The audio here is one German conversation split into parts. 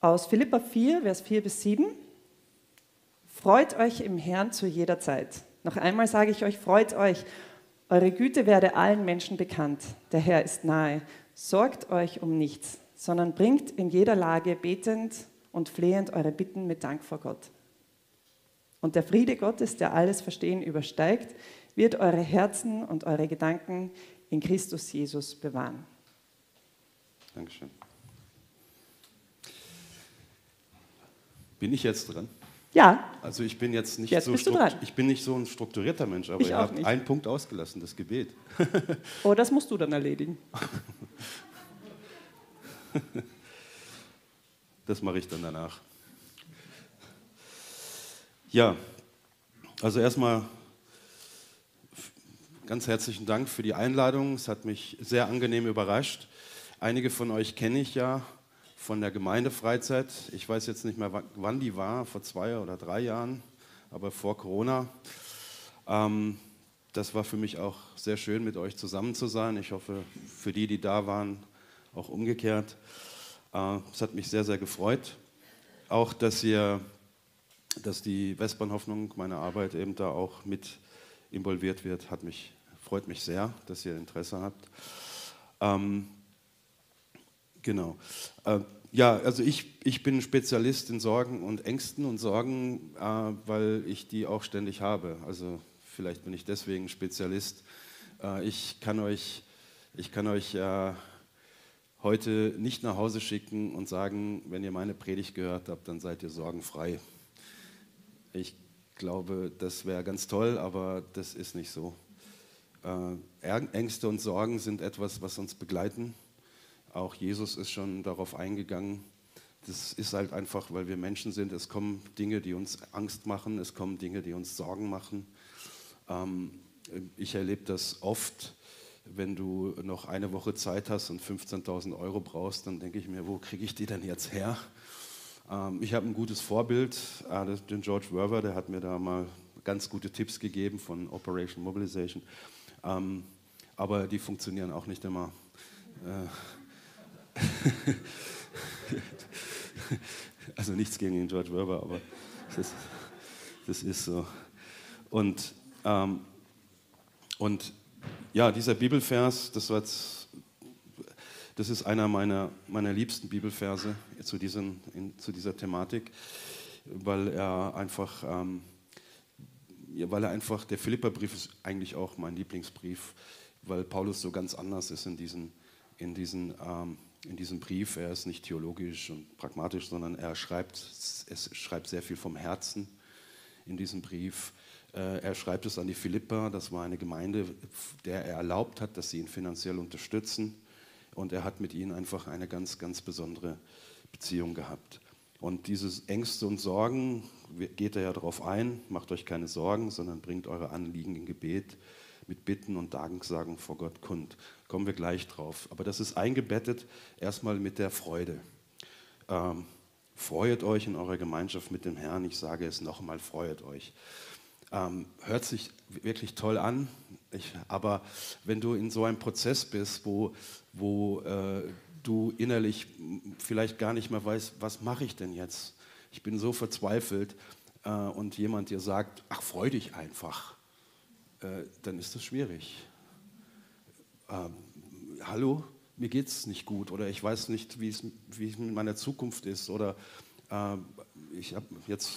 aus Philippa 4, Vers 4 bis 7. Freut euch im Herrn zu jeder Zeit. Noch einmal sage ich euch, freut euch. Eure Güte werde allen Menschen bekannt. Der Herr ist nahe. Sorgt euch um nichts, sondern bringt in jeder Lage betend und flehend eure Bitten mit Dank vor Gott. Und der Friede Gottes, der alles Verstehen übersteigt, wird eure Herzen und eure Gedanken in Christus Jesus bewahren. Dankeschön. Bin ich jetzt dran? Ja. Also ich bin jetzt nicht jetzt so bist du dran. ich bin nicht so ein strukturierter Mensch, aber Ich ihr habt nicht. einen Punkt ausgelassen, das Gebet. Oh, das musst du dann erledigen. Das mache ich dann danach. Ja, also erstmal ganz herzlichen Dank für die Einladung. Es hat mich sehr angenehm überrascht. Einige von euch kenne ich ja von der Gemeindefreizeit. Ich weiß jetzt nicht mehr, wa- wann die war, vor zwei oder drei Jahren, aber vor Corona. Ähm, das war für mich auch sehr schön, mit euch zusammen zu sein. Ich hoffe, für die, die da waren, auch umgekehrt. Äh, Es hat mich sehr, sehr gefreut. Auch, dass ihr, dass die Westbahnhoffnung, meine Arbeit eben da auch mit involviert wird, hat mich, freut mich sehr, dass ihr Interesse habt. Ähm, genau. Äh, ja, also ich, ich bin Spezialist in Sorgen und Ängsten und Sorgen, äh, weil ich die auch ständig habe. Also vielleicht bin ich deswegen Spezialist. Äh, ich kann euch, ich kann euch äh, heute nicht nach Hause schicken und sagen, wenn ihr meine Predigt gehört habt, dann seid ihr sorgenfrei. Ich glaube, das wäre ganz toll, aber das ist nicht so. Äh, Ängste und Sorgen sind etwas, was uns begleiten. Auch Jesus ist schon darauf eingegangen. Das ist halt einfach, weil wir Menschen sind. Es kommen Dinge, die uns Angst machen. Es kommen Dinge, die uns Sorgen machen. Ähm, ich erlebe das oft, wenn du noch eine Woche Zeit hast und 15.000 Euro brauchst, dann denke ich mir, wo kriege ich die denn jetzt her? Ähm, ich habe ein gutes Vorbild, äh, den George Werver, der hat mir da mal ganz gute Tipps gegeben von Operation Mobilization. Ähm, aber die funktionieren auch nicht immer. Äh, also nichts gegen den George Werber, aber das, das ist so. Und, ähm, und ja, dieser Bibelvers, das, war jetzt, das ist einer meiner, meiner liebsten Bibelverse zu, diesen, in, zu dieser Thematik, weil er einfach, ähm, ja, weil er einfach, der Philipperbrief ist eigentlich auch mein Lieblingsbrief, weil Paulus so ganz anders ist in diesen, in diesen, ähm, in diesem Brief. Er ist nicht theologisch und pragmatisch, sondern er schreibt, es schreibt sehr viel vom Herzen in diesem Brief. Äh, Er schreibt es an die Philipper, das war eine Gemeinde, der er erlaubt hat, dass sie ihn finanziell unterstützen. Und er hat mit ihnen einfach eine ganz, ganz besondere Beziehung gehabt. Und diese Ängste und Sorgen geht er ja darauf ein, macht euch keine Sorgen, sondern bringt eure Anliegen in Gebet mit Bitten und Danksagen vor Gott kund. Kommen wir gleich drauf. Aber das ist eingebettet erstmal mit der Freude. Ähm, freut euch in eurer Gemeinschaft mit dem Herrn. Ich sage es nochmal, freut euch. Ähm, hört sich wirklich toll an, ich, aber wenn du in so einem Prozess bist, wo, wo äh, du innerlich vielleicht gar nicht mehr weißt, was mache ich denn jetzt? Ich bin so verzweifelt äh, und jemand dir sagt, ach, freu dich einfach, äh, dann ist das schwierig. Ähm, hallo, mir geht es nicht gut oder ich weiß nicht, wie es wie es mit meiner Zukunft ist oder äh, ich habe jetzt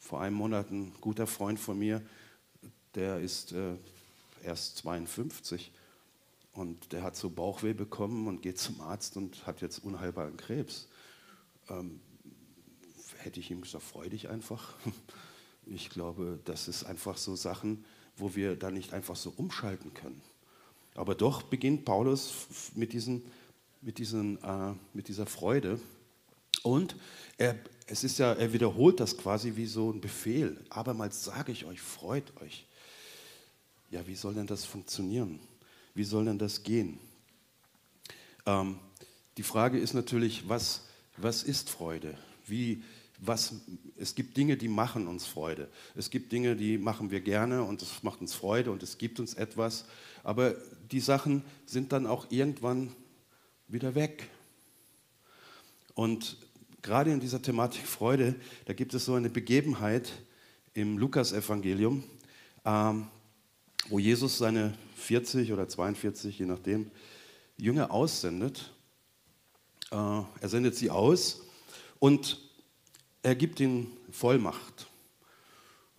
vor einem Monat ein guter Freund von mir, der ist äh, erst 52 und der hat so Bauchweh bekommen und geht zum Arzt und hat jetzt unheilbaren Krebs. Ähm, hätte ich ihm gesagt, freu dich einfach. Ich glaube, das ist einfach so Sachen, wo wir da nicht einfach so umschalten können. Aber doch beginnt Paulus mit, diesen, mit, diesen, äh, mit dieser Freude. Und er, es ist ja, er wiederholt das quasi wie so ein Befehl. Abermals sage ich euch, freut euch. Ja, wie soll denn das funktionieren? Wie soll denn das gehen? Ähm, die Frage ist natürlich, was, was ist Freude? Wie, was, es gibt Dinge, die machen uns Freude. Es gibt Dinge, die machen wir gerne und es macht uns Freude und es gibt uns etwas. Aber die Sachen sind dann auch irgendwann wieder weg. Und gerade in dieser Thematik Freude, da gibt es so eine Begebenheit im Lukasevangelium, ähm, wo Jesus seine 40 oder 42, je nachdem, Jünger aussendet. Äh, er sendet sie aus und er gibt ihnen Vollmacht.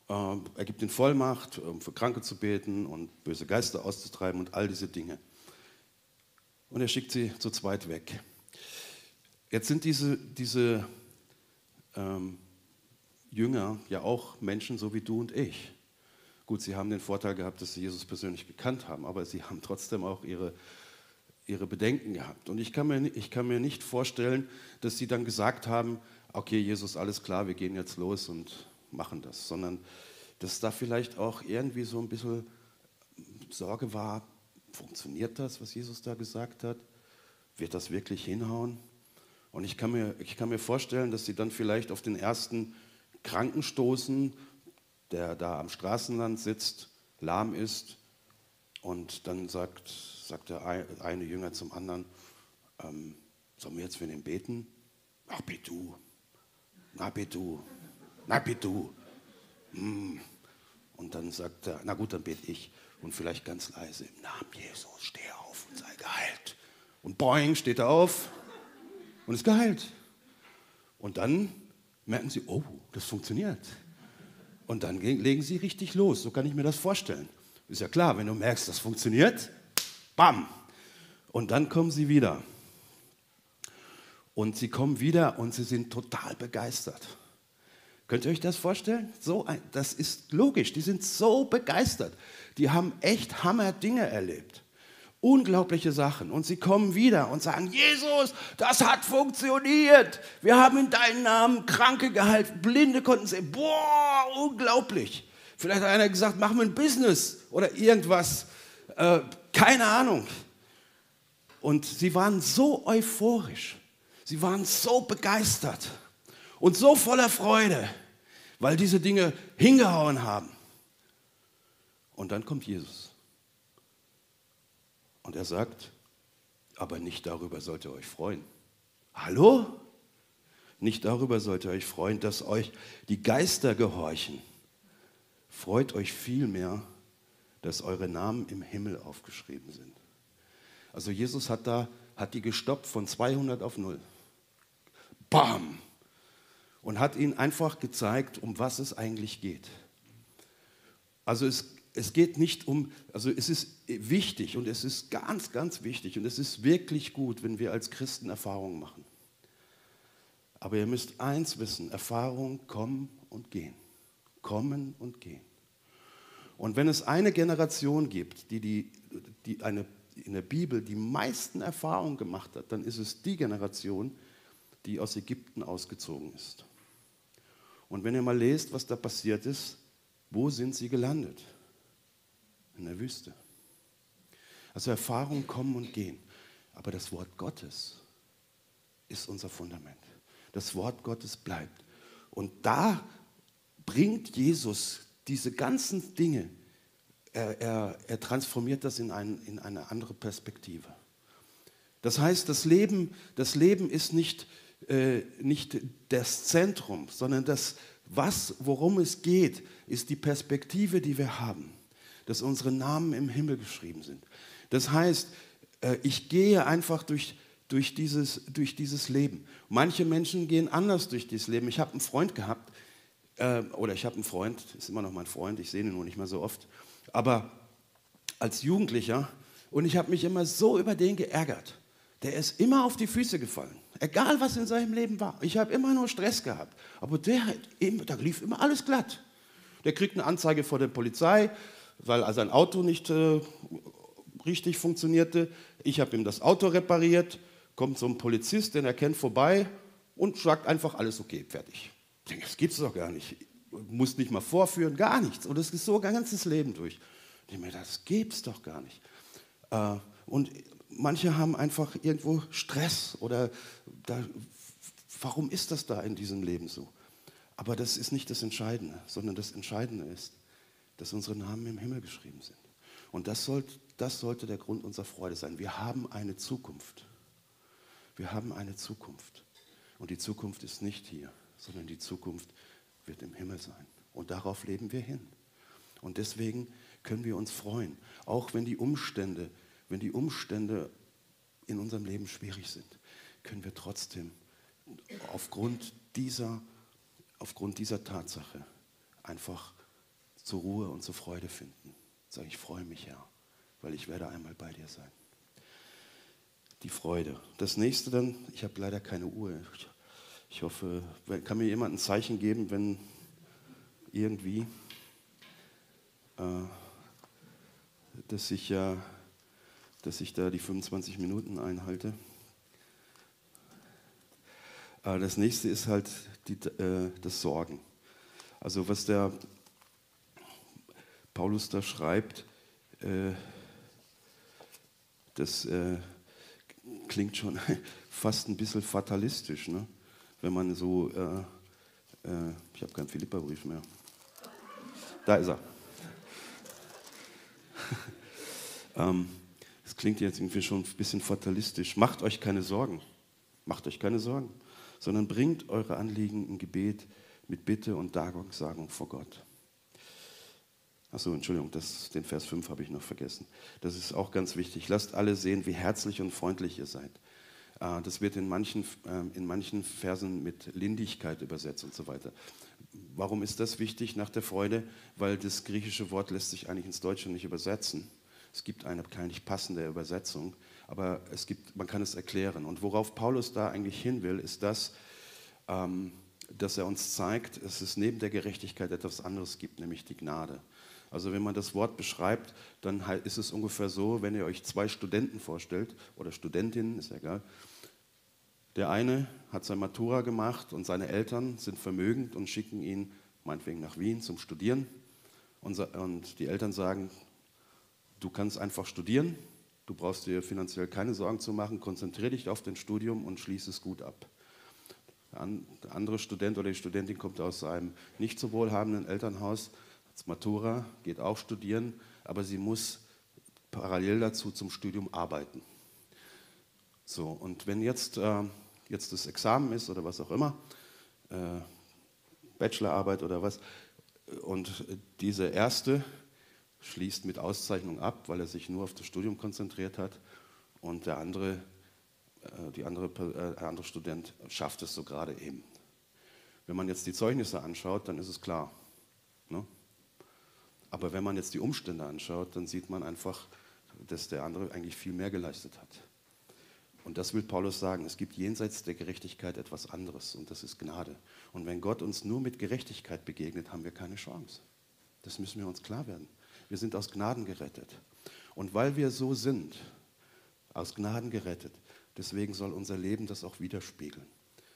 Äh, er gibt ihnen Vollmacht, um für Kranke zu beten und böse Geister auszutreiben und all diese Dinge. Und er schickt sie zu zweit weg. Jetzt sind diese, diese ähm, Jünger ja auch Menschen so wie du und ich. Gut, sie haben den Vorteil gehabt, dass sie Jesus persönlich gekannt haben, aber sie haben trotzdem auch ihre, ihre Bedenken gehabt. Und ich kann, mir, ich kann mir nicht vorstellen, dass sie dann gesagt haben, okay, Jesus, alles klar, wir gehen jetzt los und machen das, sondern dass da vielleicht auch irgendwie so ein bisschen Sorge war, funktioniert das, was Jesus da gesagt hat? Wird das wirklich hinhauen? Und ich kann mir, ich kann mir vorstellen, dass sie dann vielleicht auf den ersten Kranken stoßen der da am Straßenrand sitzt, lahm ist. Und dann sagt, sagt der eine Jünger zum anderen, ähm, sollen wir jetzt für den beten? Ach, bitte du. Na, bitte du. Na, bitte. Hm. Und dann sagt er, na gut, dann bete ich. Und vielleicht ganz leise, im Namen Jesus, steh auf und sei geheilt. Und boing, steht er auf und ist geheilt. Und dann merken sie, oh, das funktioniert. Und dann legen sie richtig los. So kann ich mir das vorstellen. Ist ja klar, wenn du merkst, das funktioniert, bam. Und dann kommen sie wieder. Und sie kommen wieder und sie sind total begeistert. Könnt ihr euch das vorstellen? So ein, das ist logisch. Die sind so begeistert. Die haben echt Hammer Dinge erlebt. Unglaubliche Sachen. Und sie kommen wieder und sagen, Jesus, das hat funktioniert. Wir haben in deinem Namen Kranke gehalten, Blinde konnten sehen. Boah, unglaublich. Vielleicht hat einer gesagt, machen wir ein Business oder irgendwas. Äh, keine Ahnung. Und sie waren so euphorisch. Sie waren so begeistert und so voller Freude, weil diese Dinge hingehauen haben. Und dann kommt Jesus. Und er sagt, aber nicht darüber sollt ihr euch freuen. Hallo? Nicht darüber sollt ihr euch freuen, dass euch die Geister gehorchen. Freut euch vielmehr, dass eure Namen im Himmel aufgeschrieben sind. Also Jesus hat da hat die gestoppt von 200 auf 0. Bam! Und hat ihnen einfach gezeigt, um was es eigentlich geht. Also es es geht nicht um, also es ist wichtig und es ist ganz, ganz wichtig und es ist wirklich gut, wenn wir als Christen Erfahrungen machen. Aber ihr müsst eins wissen, Erfahrungen kommen und gehen. Kommen und gehen. Und wenn es eine Generation gibt, die, die, die eine, in der Bibel die meisten Erfahrungen gemacht hat, dann ist es die Generation, die aus Ägypten ausgezogen ist. Und wenn ihr mal lest, was da passiert ist, wo sind sie gelandet? in der Wüste. Also Erfahrungen kommen und gehen. Aber das Wort Gottes ist unser Fundament. Das Wort Gottes bleibt. Und da bringt Jesus diese ganzen Dinge, er, er, er transformiert das in, ein, in eine andere Perspektive. Das heißt, das Leben, das Leben ist nicht, äh, nicht das Zentrum, sondern das, was, worum es geht, ist die Perspektive, die wir haben dass unsere Namen im Himmel geschrieben sind. Das heißt, äh, ich gehe einfach durch, durch, dieses, durch dieses Leben. Manche Menschen gehen anders durch dieses Leben. Ich habe einen Freund gehabt, äh, oder ich habe einen Freund, ist immer noch mein Freund, ich sehe ihn nur nicht mehr so oft, aber als Jugendlicher, und ich habe mich immer so über den geärgert. Der ist immer auf die Füße gefallen, egal was in seinem Leben war. Ich habe immer nur Stress gehabt, aber der, da lief immer alles glatt. Der kriegt eine Anzeige vor der Polizei, weil sein Auto nicht äh, richtig funktionierte. Ich habe ihm das Auto repariert, kommt so ein Polizist, den er kennt, vorbei und sagt einfach, alles okay, fertig. Ich denke, das gibt es doch gar nicht. Muss nicht mal vorführen, gar nichts. Und das ist so ein ganzes Leben durch. Ich denke mir, das gibt es doch gar nicht. Äh, und manche haben einfach irgendwo Stress oder da, warum ist das da in diesem Leben so? Aber das ist nicht das Entscheidende, sondern das Entscheidende ist, dass unsere Namen im Himmel geschrieben sind. Und das, sollt, das sollte der Grund unserer Freude sein. Wir haben eine Zukunft. Wir haben eine Zukunft. Und die Zukunft ist nicht hier, sondern die Zukunft wird im Himmel sein. Und darauf leben wir hin. Und deswegen können wir uns freuen, auch wenn die Umstände, wenn die Umstände in unserem Leben schwierig sind, können wir trotzdem aufgrund dieser, aufgrund dieser Tatsache einfach zur Ruhe und zur Freude finden. Sage ich freue mich, Herr, weil ich werde einmal bei dir sein. Die Freude. Das nächste dann, ich habe leider keine Uhr. Ich hoffe, kann mir jemand ein Zeichen geben, wenn irgendwie, äh, dass ich ja, dass ich da die 25 Minuten einhalte. Äh, das nächste ist halt die, äh, das Sorgen. Also was der Paulus da schreibt, äh, das äh, klingt schon fast ein bisschen fatalistisch, ne? wenn man so, äh, äh, ich habe keinen Philippa-Brief mehr. Da ist er. ähm, das klingt jetzt irgendwie schon ein bisschen fatalistisch. Macht euch keine Sorgen. Macht euch keine Sorgen, sondern bringt eure Anliegen im Gebet mit Bitte und Danksagung vor Gott. Achso, Entschuldigung, das, den Vers 5 habe ich noch vergessen. Das ist auch ganz wichtig. Lasst alle sehen, wie herzlich und freundlich ihr seid. Äh, das wird in manchen, ähm, in manchen Versen mit Lindigkeit übersetzt und so weiter. Warum ist das wichtig nach der Freude? Weil das griechische Wort lässt sich eigentlich ins Deutsche nicht übersetzen. Es gibt eine nicht passende Übersetzung, aber es gibt, man kann es erklären. Und worauf Paulus da eigentlich hin will, ist das, ähm, dass er uns zeigt, dass es neben der Gerechtigkeit etwas anderes gibt, nämlich die Gnade. Also wenn man das Wort beschreibt, dann ist es ungefähr so, wenn ihr euch zwei Studenten vorstellt oder Studentinnen, ist ja egal. Der eine hat sein Matura gemacht und seine Eltern sind vermögend und schicken ihn meinetwegen nach Wien zum Studieren. Und die Eltern sagen, du kannst einfach studieren, du brauchst dir finanziell keine Sorgen zu machen, konzentriere dich auf dein Studium und schließe es gut ab. Der andere Student oder die Studentin kommt aus einem nicht so wohlhabenden Elternhaus das Matura, geht auch studieren, aber sie muss parallel dazu zum Studium arbeiten. So, und wenn jetzt, äh, jetzt das Examen ist oder was auch immer, äh, Bachelorarbeit oder was, und diese erste schließt mit Auszeichnung ab, weil er sich nur auf das Studium konzentriert hat, und der andere, äh, die andere, äh, der andere Student schafft es so gerade eben. Wenn man jetzt die Zeugnisse anschaut, dann ist es klar. Ne? Aber wenn man jetzt die Umstände anschaut, dann sieht man einfach, dass der andere eigentlich viel mehr geleistet hat. Und das will Paulus sagen. Es gibt jenseits der Gerechtigkeit etwas anderes und das ist Gnade. Und wenn Gott uns nur mit Gerechtigkeit begegnet, haben wir keine Chance. Das müssen wir uns klar werden. Wir sind aus Gnaden gerettet. Und weil wir so sind, aus Gnaden gerettet, deswegen soll unser Leben das auch widerspiegeln.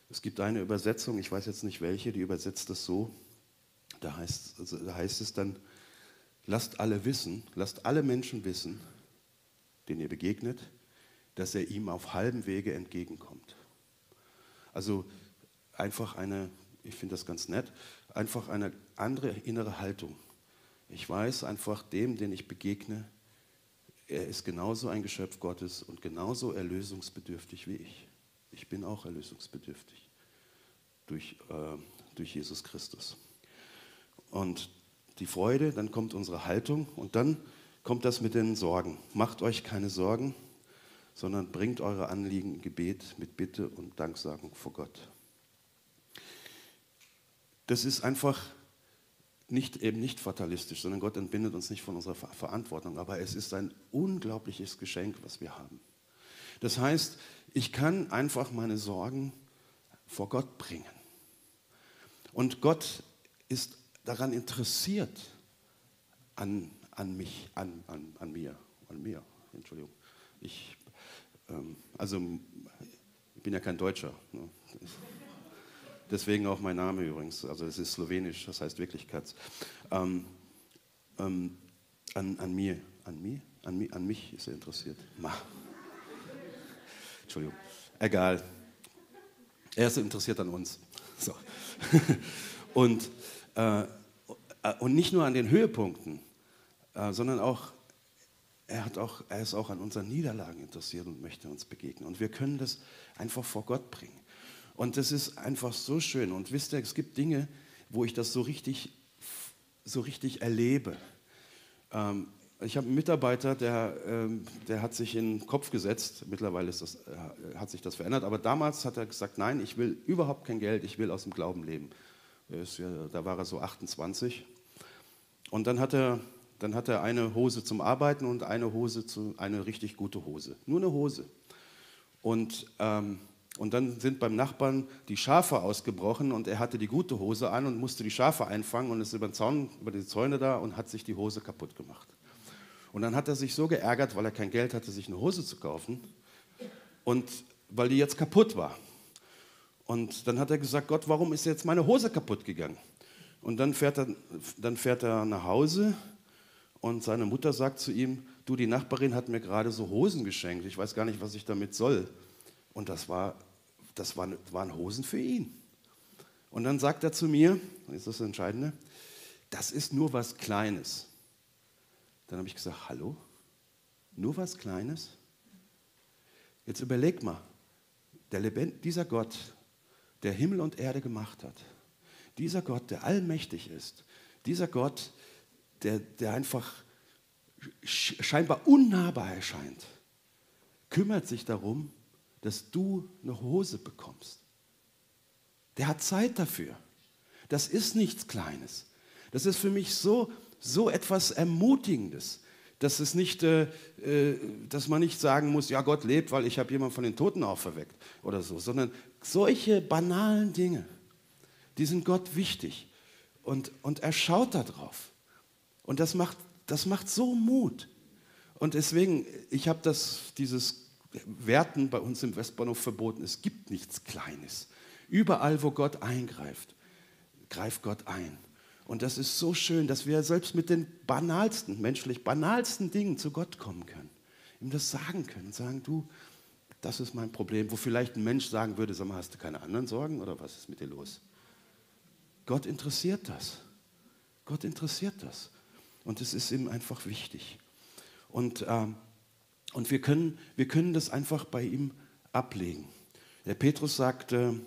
Es gibt eine Übersetzung, ich weiß jetzt nicht welche, die übersetzt das so. Da heißt, also da heißt es dann, lasst alle wissen, lasst alle Menschen wissen, denen ihr begegnet, dass er ihm auf halbem Wege entgegenkommt. Also einfach eine, ich finde das ganz nett, einfach eine andere innere Haltung. Ich weiß einfach dem, den ich begegne, er ist genauso ein Geschöpf Gottes und genauso erlösungsbedürftig wie ich. Ich bin auch erlösungsbedürftig durch, äh, durch Jesus Christus. Und die Freude, dann kommt unsere Haltung und dann kommt das mit den Sorgen. Macht euch keine Sorgen, sondern bringt eure Anliegen im Gebet mit Bitte und Danksagung vor Gott. Das ist einfach nicht, eben nicht fatalistisch, sondern Gott entbindet uns nicht von unserer Verantwortung, aber es ist ein unglaubliches Geschenk, was wir haben. Das heißt, ich kann einfach meine Sorgen vor Gott bringen. Und Gott ist daran interessiert, an, an mich, an, an, an mir, an mir, Entschuldigung. Ich, ähm, also, ich bin ja kein Deutscher. Ne? Deswegen auch mein Name übrigens. Also es ist slowenisch, das heißt Wirklichkeit. Ähm, ähm, an, an mir, an mir, an, mi, an mich ist er interessiert. Ma. Entschuldigung. Egal. Er ist interessiert an uns. So. Und äh, und nicht nur an den Höhepunkten, äh, sondern auch er, hat auch, er ist auch an unseren Niederlagen interessiert und möchte uns begegnen. Und wir können das einfach vor Gott bringen. Und das ist einfach so schön. Und wisst ihr, es gibt Dinge, wo ich das so richtig, so richtig erlebe. Ähm, ich habe einen Mitarbeiter, der, ähm, der hat sich in den Kopf gesetzt, mittlerweile das, äh, hat sich das verändert, aber damals hat er gesagt, nein, ich will überhaupt kein Geld, ich will aus dem Glauben leben. Ja, da war er so 28. Und dann hat er, dann hat er eine Hose zum Arbeiten und eine Hose, zu, eine richtig gute Hose. Nur eine Hose. Und, ähm, und dann sind beim Nachbarn die Schafe ausgebrochen und er hatte die gute Hose an und musste die Schafe einfangen und ist über den Zaun, über die Zäune da und hat sich die Hose kaputt gemacht. Und dann hat er sich so geärgert, weil er kein Geld hatte, sich eine Hose zu kaufen und weil die jetzt kaputt war. Und dann hat er gesagt, Gott, warum ist jetzt meine Hose kaputt gegangen? Und dann fährt er, dann fährt er nach Hause und seine Mutter sagt zu ihm, du, die Nachbarin hat mir gerade so Hosen geschenkt, ich weiß gar nicht, was ich damit soll. Und das, war, das waren, waren Hosen für ihn. Und dann sagt er zu mir, das ist das Entscheidende, das ist nur was Kleines. Dann habe ich gesagt, hallo? Nur was Kleines? Jetzt überleg mal, der Lebend, dieser Gott, der Himmel und Erde gemacht hat, dieser Gott, der allmächtig ist, dieser Gott, der, der einfach scheinbar unnahbar erscheint, kümmert sich darum, dass du eine Hose bekommst. Der hat Zeit dafür. Das ist nichts Kleines. Das ist für mich so so etwas Ermutigendes, dass, es nicht, äh, äh, dass man nicht sagen muss, ja, Gott lebt, weil ich habe jemanden von den Toten auferweckt oder so, sondern solche banalen Dinge, die sind Gott wichtig und, und er schaut darauf. Und das macht, das macht so Mut. Und deswegen, ich habe dieses Werten bei uns im Westbahnhof verboten. Es gibt nichts Kleines. Überall, wo Gott eingreift, greift Gott ein. Und das ist so schön, dass wir selbst mit den banalsten, menschlich banalsten Dingen zu Gott kommen können. Ihm das sagen können und sagen, du, das ist mein Problem. Wo vielleicht ein Mensch sagen würde, sag mal, hast du keine anderen Sorgen oder was ist mit dir los? Gott interessiert das. Gott interessiert das. Und es ist ihm einfach wichtig. Und, ähm, und wir, können, wir können das einfach bei ihm ablegen. Der Petrus sagte,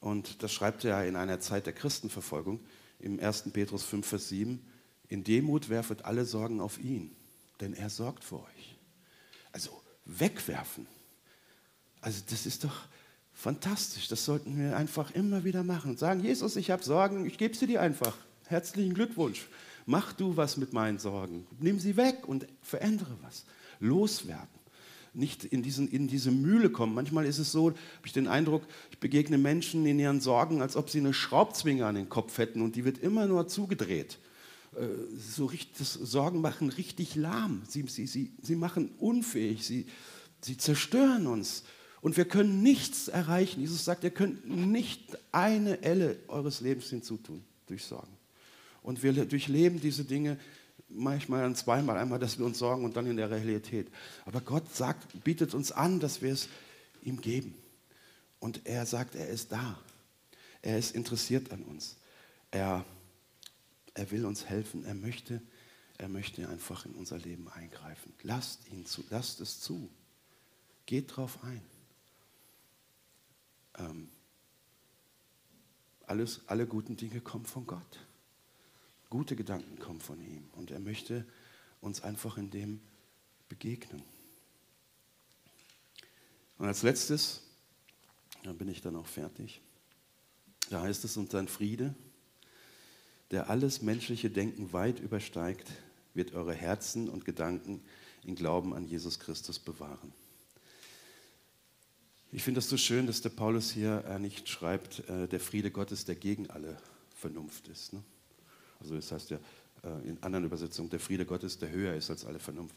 und das schreibt er in einer Zeit der Christenverfolgung, im 1. Petrus 5, Vers 7, in Demut werfet alle Sorgen auf ihn, denn er sorgt für euch. Also wegwerfen. Also das ist doch fantastisch. Das sollten wir einfach immer wieder machen. Sagen, Jesus, ich habe Sorgen, ich gebe sie dir einfach. Herzlichen Glückwunsch. Mach du was mit meinen Sorgen. Nimm sie weg und verändere was. Loswerden nicht in, diesen, in diese Mühle kommen. Manchmal ist es so, habe ich den Eindruck, ich begegne Menschen in ihren Sorgen, als ob sie eine Schraubzwinge an den Kopf hätten und die wird immer nur zugedreht. Äh, so richtig, das Sorgen machen richtig lahm. Sie, sie, sie, sie machen unfähig, sie, sie zerstören uns. Und wir können nichts erreichen. Jesus sagt, ihr könnt nicht eine Elle eures Lebens hinzutun durch Sorgen. Und wir durchleben diese Dinge manchmal dann zweimal, einmal, dass wir uns sorgen und dann in der Realität. Aber Gott sagt, bietet uns an, dass wir es ihm geben. Und er sagt, er ist da. Er ist interessiert an uns. Er, er will uns helfen. Er möchte, er möchte einfach in unser Leben eingreifen. Lasst ihn zu, lasst es zu. Geht drauf ein. Ähm, alles, alle guten Dinge kommen von Gott. Gute Gedanken kommen von ihm und er möchte uns einfach in dem begegnen. Und als letztes, dann bin ich dann auch fertig, da heißt es, und sein Friede, der alles menschliche Denken weit übersteigt, wird eure Herzen und Gedanken in Glauben an Jesus Christus bewahren. Ich finde das so schön, dass der Paulus hier äh, nicht schreibt, äh, der Friede Gottes, der gegen alle Vernunft ist. Ne? Also das heißt ja äh, in anderen Übersetzungen, der Friede Gottes, der höher ist als alle Vernunft.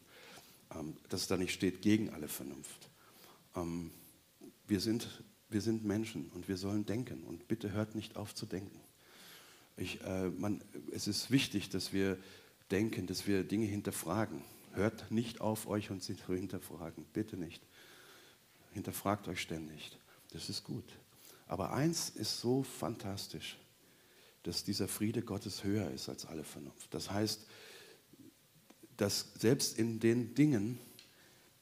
Ähm, dass es da nicht steht gegen alle Vernunft. Ähm, wir sind, wir sind Menschen und wir sollen denken und bitte hört nicht auf zu denken. Ich, äh, man, es ist wichtig, dass wir denken, dass wir Dinge hinterfragen. Hört nicht auf, euch und sie zu hinterfragen. Bitte nicht. Hinterfragt euch ständig. Das ist gut. Aber eins ist so fantastisch dass dieser Friede Gottes höher ist als alle Vernunft. Das heißt, dass selbst in den Dingen,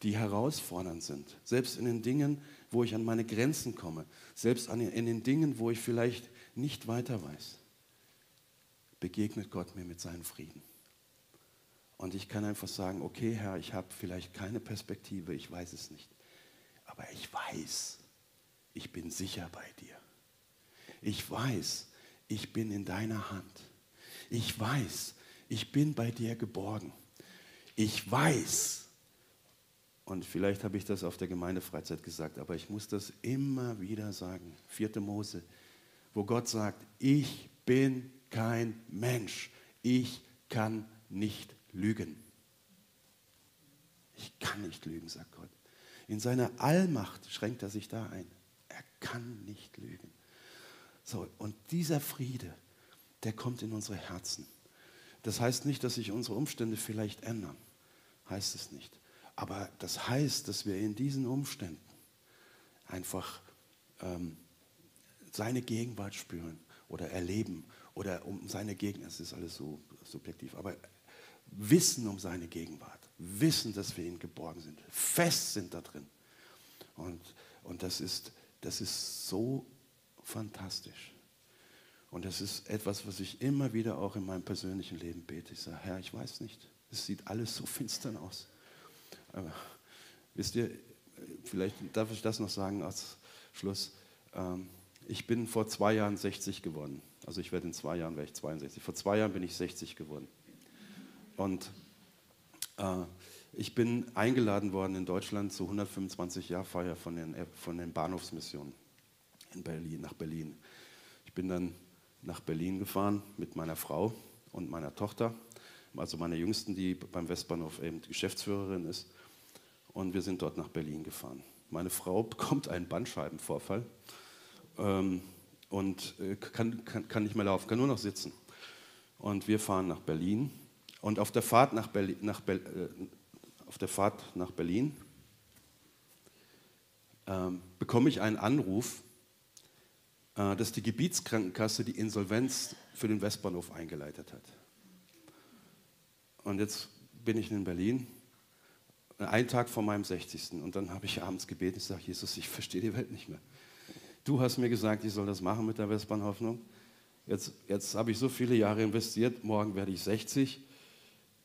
die herausfordernd sind, selbst in den Dingen, wo ich an meine Grenzen komme, selbst in den Dingen, wo ich vielleicht nicht weiter weiß, begegnet Gott mir mit seinem Frieden. Und ich kann einfach sagen, okay Herr, ich habe vielleicht keine Perspektive, ich weiß es nicht. Aber ich weiß, ich bin sicher bei dir. Ich weiß, ich bin in deiner Hand. Ich weiß, ich bin bei dir geborgen. Ich weiß, und vielleicht habe ich das auf der Gemeindefreizeit gesagt, aber ich muss das immer wieder sagen. Vierte Mose, wo Gott sagt, ich bin kein Mensch. Ich kann nicht lügen. Ich kann nicht lügen, sagt Gott. In seiner Allmacht schränkt er sich da ein. Er kann nicht lügen. So, und dieser Friede, der kommt in unsere Herzen. Das heißt nicht, dass sich unsere Umstände vielleicht ändern. Heißt es nicht. Aber das heißt, dass wir in diesen Umständen einfach ähm, seine Gegenwart spüren oder erleben oder um seine Gegenwart, es ist alles so subjektiv, aber wissen um seine Gegenwart, wissen, dass wir in geborgen sind, fest sind da drin. Und, und das, ist, das ist so fantastisch. Und das ist etwas, was ich immer wieder auch in meinem persönlichen Leben bete. Ich sage, Herr, ich weiß nicht, es sieht alles so finstern aus. Aber wisst ihr, vielleicht darf ich das noch sagen als Schluss. Ähm, ich bin vor zwei Jahren 60 geworden. Also ich werde in zwei Jahren werde ich 62. Vor zwei Jahren bin ich 60 geworden. Und äh, ich bin eingeladen worden in Deutschland zur 125 Jahr Feier von den, von den Bahnhofsmissionen Berlin, nach Berlin. Ich bin dann nach Berlin gefahren mit meiner Frau und meiner Tochter, also meiner Jüngsten, die beim Westbahnhof eben Geschäftsführerin ist. Und wir sind dort nach Berlin gefahren. Meine Frau bekommt einen Bandscheibenvorfall ähm, und äh, kann, kann, kann nicht mehr laufen, kann nur noch sitzen. Und wir fahren nach Berlin. Und auf der Fahrt nach Berlin, nach Be äh, auf der Fahrt nach Berlin ähm, bekomme ich einen Anruf, dass die Gebietskrankenkasse die Insolvenz für den Westbahnhof eingeleitet hat. Und jetzt bin ich in Berlin, einen Tag vor meinem 60. Und dann habe ich abends gebeten, ich sage, Jesus, ich verstehe die Welt nicht mehr. Du hast mir gesagt, ich soll das machen mit der Westbahnhoffnung. Jetzt, jetzt habe ich so viele Jahre investiert, morgen werde ich 60.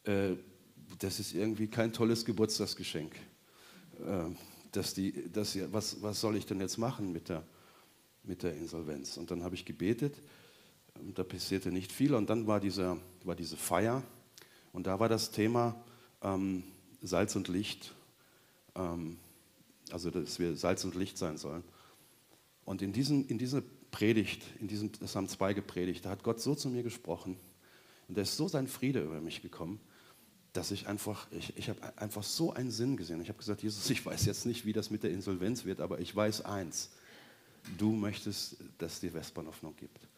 Äh, das ist irgendwie kein tolles Geburtstagsgeschenk. Äh, dass die, dass, was, was soll ich denn jetzt machen mit der, mit der Insolvenz? Und dann habe ich gebetet, da passierte nicht viel. Und dann war, dieser, war diese Feier und da war das Thema ähm, Salz und Licht, ähm, also dass wir Salz und Licht sein sollen. Und in, diesen, in dieser Predigt, in diesem, das haben zwei gepredigt, da hat Gott so zu mir gesprochen und da ist so sein Friede über mich gekommen, dass ich einfach, ich, ich habe einfach so einen Sinn gesehen. Ich habe gesagt, Jesus, ich weiß jetzt nicht, wie das mit der Insolvenz wird, aber ich weiß eins, du möchtest, dass die Westbahnhoffnung gibt.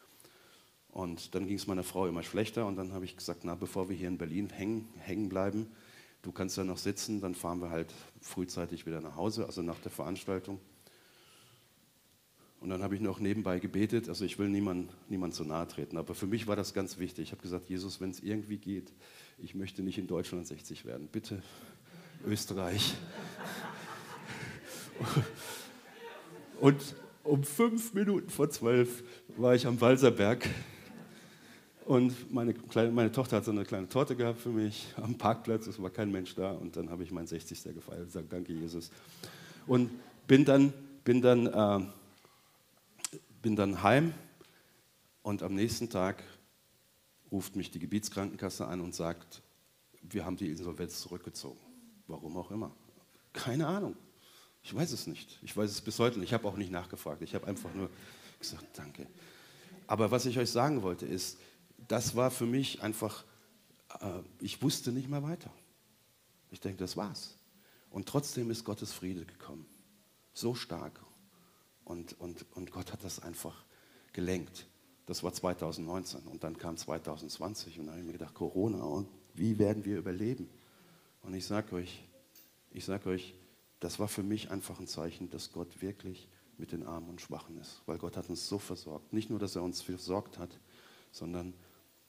Und dann ging es meiner Frau immer schlechter und dann habe ich gesagt, na, bevor wir hier in Berlin hängen, hängen bleiben, du kannst ja noch sitzen, dann fahren wir halt frühzeitig wieder nach Hause, also nach der Veranstaltung. Und dann habe ich noch nebenbei gebetet, also ich will niemand, niemand zu nahe treten, aber für mich war das ganz wichtig. Ich habe gesagt, Jesus, wenn es irgendwie geht, ich möchte nicht in Deutschland 60 werden, bitte Österreich. Und um fünf Minuten vor zwölf war ich am Walserberg und meine, kleine, meine Tochter hat so eine kleine Torte gehabt für mich am Parkplatz, es war kein Mensch da und dann habe ich meinen 60. gefeiert und gesagt, danke Jesus. Und bin dann, bin dann äh, bin dann heim und am nächsten Tag ruft mich die Gebietskrankenkasse an und sagt, wir haben die Insolvenz zurückgezogen. Warum auch immer. Keine Ahnung. Ich weiß es nicht. Ich weiß es bis heute nicht. Ich habe auch nicht nachgefragt. Ich habe einfach nur gesagt, danke. Aber was ich euch sagen wollte, ist, das war für mich einfach, äh, ich wusste nicht mehr weiter. Ich denke, das war's. Und trotzdem ist Gottes Friede gekommen. So stark und, und, und Gott hat das einfach gelenkt. Das war 2019 und dann kam 2020 und da habe ich mir gedacht, Corona und wie werden wir überleben? Und ich sage euch, ich sage euch, das war für mich einfach ein Zeichen, dass Gott wirklich mit den Armen und Schwachen ist, weil Gott hat uns so versorgt. Nicht nur, dass er uns versorgt hat, sondern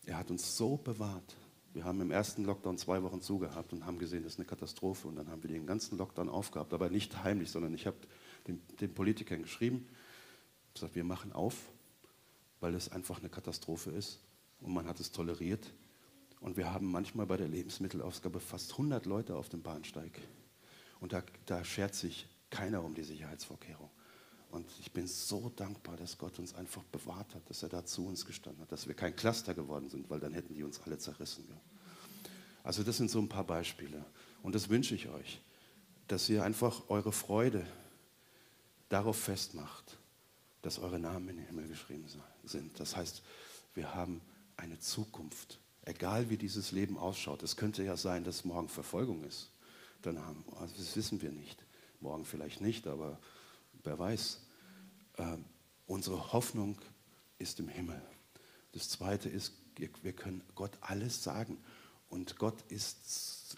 er hat uns so bewahrt. Wir haben im ersten Lockdown zwei Wochen zugehabt und haben gesehen, das ist eine Katastrophe. Und dann haben wir den ganzen Lockdown aufgehabt, aber nicht heimlich, sondern ich habe den, den Politikern geschrieben, gesagt, wir machen auf, weil es einfach eine Katastrophe ist und man hat es toleriert. Und wir haben manchmal bei der Lebensmittelausgabe fast 100 Leute auf dem Bahnsteig. Und da, da schert sich keiner um die Sicherheitsvorkehrung. Und ich bin so dankbar, dass Gott uns einfach bewahrt hat, dass er da zu uns gestanden hat, dass wir kein Cluster geworden sind, weil dann hätten die uns alle zerrissen. Also das sind so ein paar Beispiele. Und das wünsche ich euch, dass ihr einfach eure Freude darauf festmacht, dass eure Namen in den Himmel geschrieben sind. Das heißt, wir haben eine Zukunft, egal wie dieses Leben ausschaut. Es könnte ja sein, dass morgen Verfolgung ist. Dann haben, also das wissen wir nicht. Morgen vielleicht nicht, aber wer weiß. Äh, unsere Hoffnung ist im Himmel. Das Zweite ist, wir können Gott alles sagen. Und Gott ist,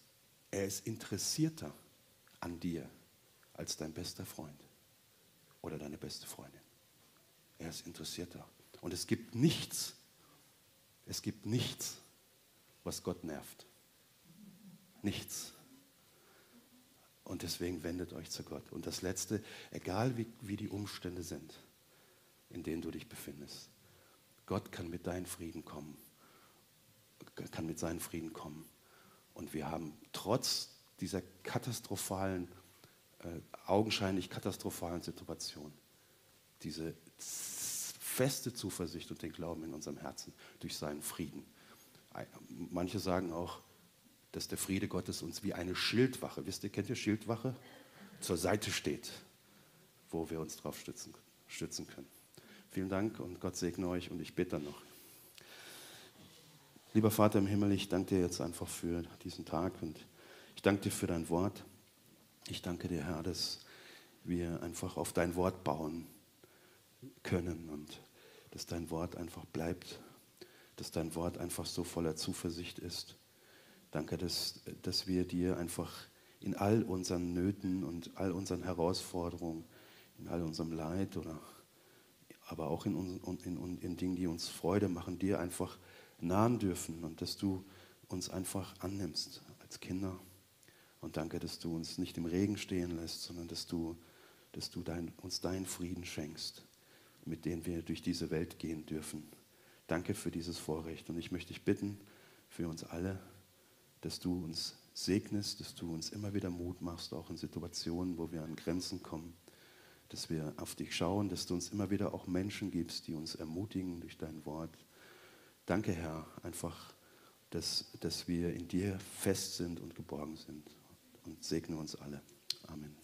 er ist interessierter an dir als dein bester Freund oder deine beste Freundin. Er ist interessierter. Und es gibt nichts, es gibt nichts, was Gott nervt. Nichts. Und deswegen wendet euch zu Gott. Und das Letzte, egal wie, wie die Umstände sind, in denen du dich befindest, Gott kann mit deinem Frieden kommen. Kann mit seinem Frieden kommen. Und wir haben trotz dieser katastrophalen, äh, augenscheinlich katastrophalen Situation diese feste Zuversicht und den Glauben in unserem Herzen durch seinen Frieden. Manche sagen auch, dass der Friede Gottes uns wie eine Schildwache, wisst ihr, kennt ihr Schildwache? Zur Seite steht, wo wir uns drauf stützen, stützen können. Vielen Dank und Gott segne euch und ich bitte noch. Lieber Vater im Himmel, ich danke dir jetzt einfach für diesen Tag und ich danke dir für dein Wort. Ich danke dir, Herr, dass wir einfach auf dein Wort bauen können und dass dein Wort einfach bleibt, dass dein Wort einfach so voller Zuversicht ist Danke, dass, dass wir dir einfach in all unseren Nöten und all unseren Herausforderungen, in all unserem Leid oder aber auch in, in, in, in Dingen, die uns Freude machen, dir einfach nahen dürfen und dass du uns einfach annimmst als Kinder. Und danke, dass du uns nicht im Regen stehen lässt, sondern dass du, dass du dein, uns deinen Frieden schenkst, mit dem wir durch diese Welt gehen dürfen. Danke für dieses Vorrecht. Und ich möchte dich bitten, für uns alle, dass du uns segnest, dass du uns immer wieder Mut machst, auch in Situationen, wo wir an Grenzen kommen, dass wir auf dich schauen, dass du uns immer wieder auch Menschen gibst, die uns ermutigen durch dein Wort. Danke, Herr, einfach, dass, dass wir in dir fest sind und geborgen sind. Und segne uns alle. Amen.